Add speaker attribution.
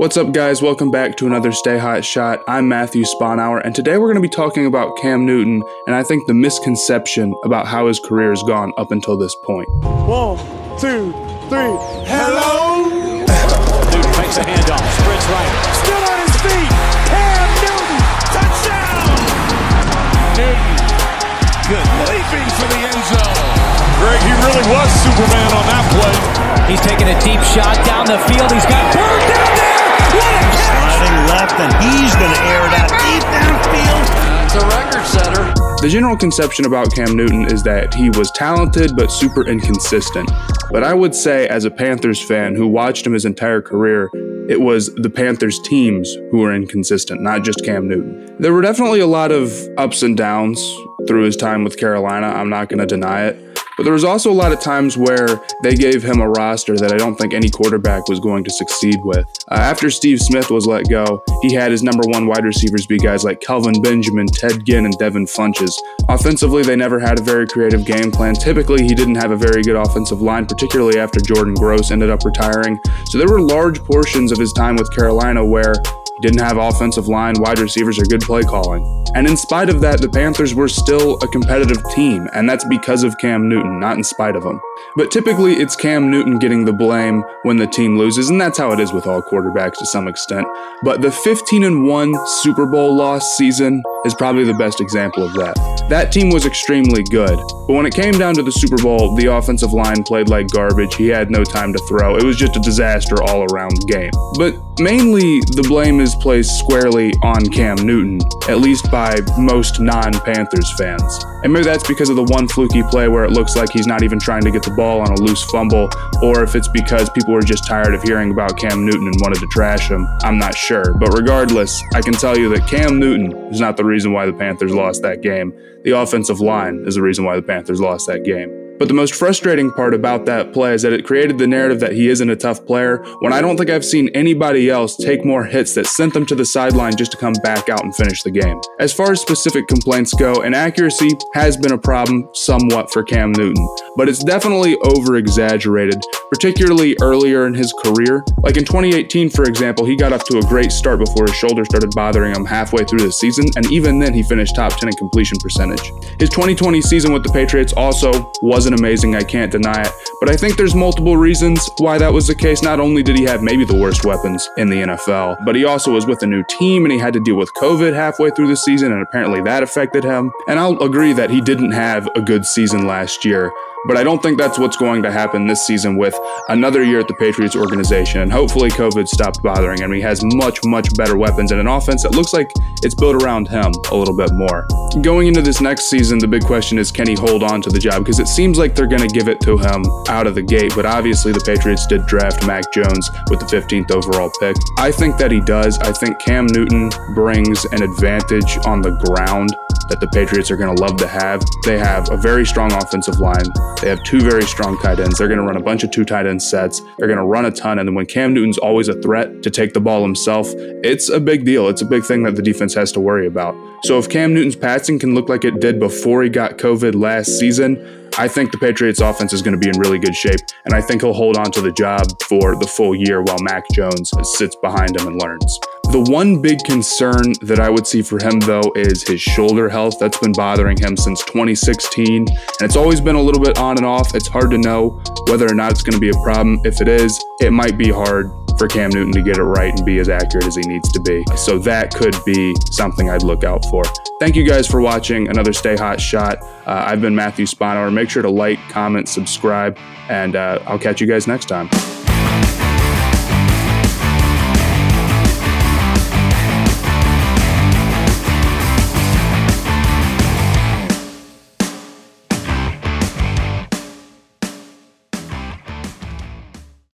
Speaker 1: What's up, guys? Welcome back to another Stay Hot Shot. I'm Matthew Sponhour, and today we're going to be talking about Cam Newton and I think the misconception about how his career has gone up until this point.
Speaker 2: One, two, three. Hello!
Speaker 3: Newton makes a handoff, sprints right.
Speaker 2: Still on his feet. Cam Newton. Touchdown! Newton. Good. Leaping for the end zone. Greg, he really was Superman on that play.
Speaker 3: He's taking a deep shot down the field. He's got Bird down
Speaker 4: Sliding and he's going to air it out deep downfield.
Speaker 5: It's a record setter.
Speaker 1: The general conception about Cam Newton is that he was talented but super inconsistent. But I would say, as a Panthers fan who watched him his entire career, it was the Panthers teams who were inconsistent, not just Cam Newton. There were definitely a lot of ups and downs through his time with Carolina, I'm not going to deny it. But there was also a lot of times where they gave him a roster that I don't think any quarterback was going to succeed with. Uh, after Steve Smith was let go, he had his number one wide receivers be guys like Kelvin Benjamin, Ted Ginn, and Devin Funchess. Offensively, they never had a very creative game plan. Typically, he didn't have a very good offensive line, particularly after Jordan Gross ended up retiring. So there were large portions of his time with Carolina where didn't have offensive line, wide receivers, or good play calling. And in spite of that, the Panthers were still a competitive team, and that's because of Cam Newton, not in spite of him. But typically, it's Cam Newton getting the blame when the team loses, and that's how it is with all quarterbacks to some extent. But the 15 and 1 Super Bowl loss season is probably the best example of that. That team was extremely good, but when it came down to the Super Bowl, the offensive line played like garbage. He had no time to throw. It was just a disaster all around game. But mainly, the blame is placed squarely on Cam Newton, at least by most non Panthers fans. And maybe that's because of the one fluky play where it looks like he's not even trying to get the ball on a loose fumble, or if it's because people were just tired of hearing about Cam Newton and wanted to trash him. I'm not sure. But regardless, I can tell you that Cam Newton is not the reason why the Panthers lost that game. The offensive line is the reason why the Panthers lost that game. But the most frustrating part about that play is that it created the narrative that he isn't a tough player when I don't think I've seen anybody else take more hits that sent them to the sideline just to come back out and finish the game. As far as specific complaints go, inaccuracy has been a problem somewhat for Cam Newton, but it's definitely over exaggerated particularly earlier in his career. Like in 2018, for example, he got off to a great start before his shoulder started bothering him halfway through the season, and even then he finished top 10 in completion percentage. His 2020 season with the Patriots also wasn't amazing, I can't deny it, but I think there's multiple reasons why that was the case. Not only did he have maybe the worst weapons in the NFL, but he also was with a new team and he had to deal with COVID halfway through the season, and apparently that affected him. And I'll agree that he didn't have a good season last year. But I don't think that's what's going to happen this season with another year at the Patriots organization. And hopefully, COVID stopped bothering him. He has much, much better weapons and an offense that looks like it's built around him a little bit more. Going into this next season, the big question is can he hold on to the job? Because it seems like they're going to give it to him out of the gate. But obviously, the Patriots did draft Mac Jones with the 15th overall pick. I think that he does. I think Cam Newton brings an advantage on the ground that the Patriots are going to love to have. They have a very strong offensive line. They have two very strong tight ends. They're going to run a bunch of two tight end sets. They're going to run a ton. And then when Cam Newton's always a threat to take the ball himself, it's a big deal. It's a big thing that the defense has to worry about. So if Cam Newton's passing can look like it did before he got COVID last season, I think the Patriots offense is going to be in really good shape, and I think he'll hold on to the job for the full year while Mac Jones sits behind him and learns. The one big concern that I would see for him, though, is his shoulder health. That's been bothering him since 2016, and it's always been a little bit on and off. It's hard to know whether or not it's going to be a problem. If it is, it might be hard for Cam Newton to get it right and be as accurate as he needs to be. So that could be something I'd look out for. Thank you guys for watching another Stay Hot Shot. Uh, I've been Matthew Sponauer. Make sure to like, comment, subscribe, and uh, I'll catch you guys next time.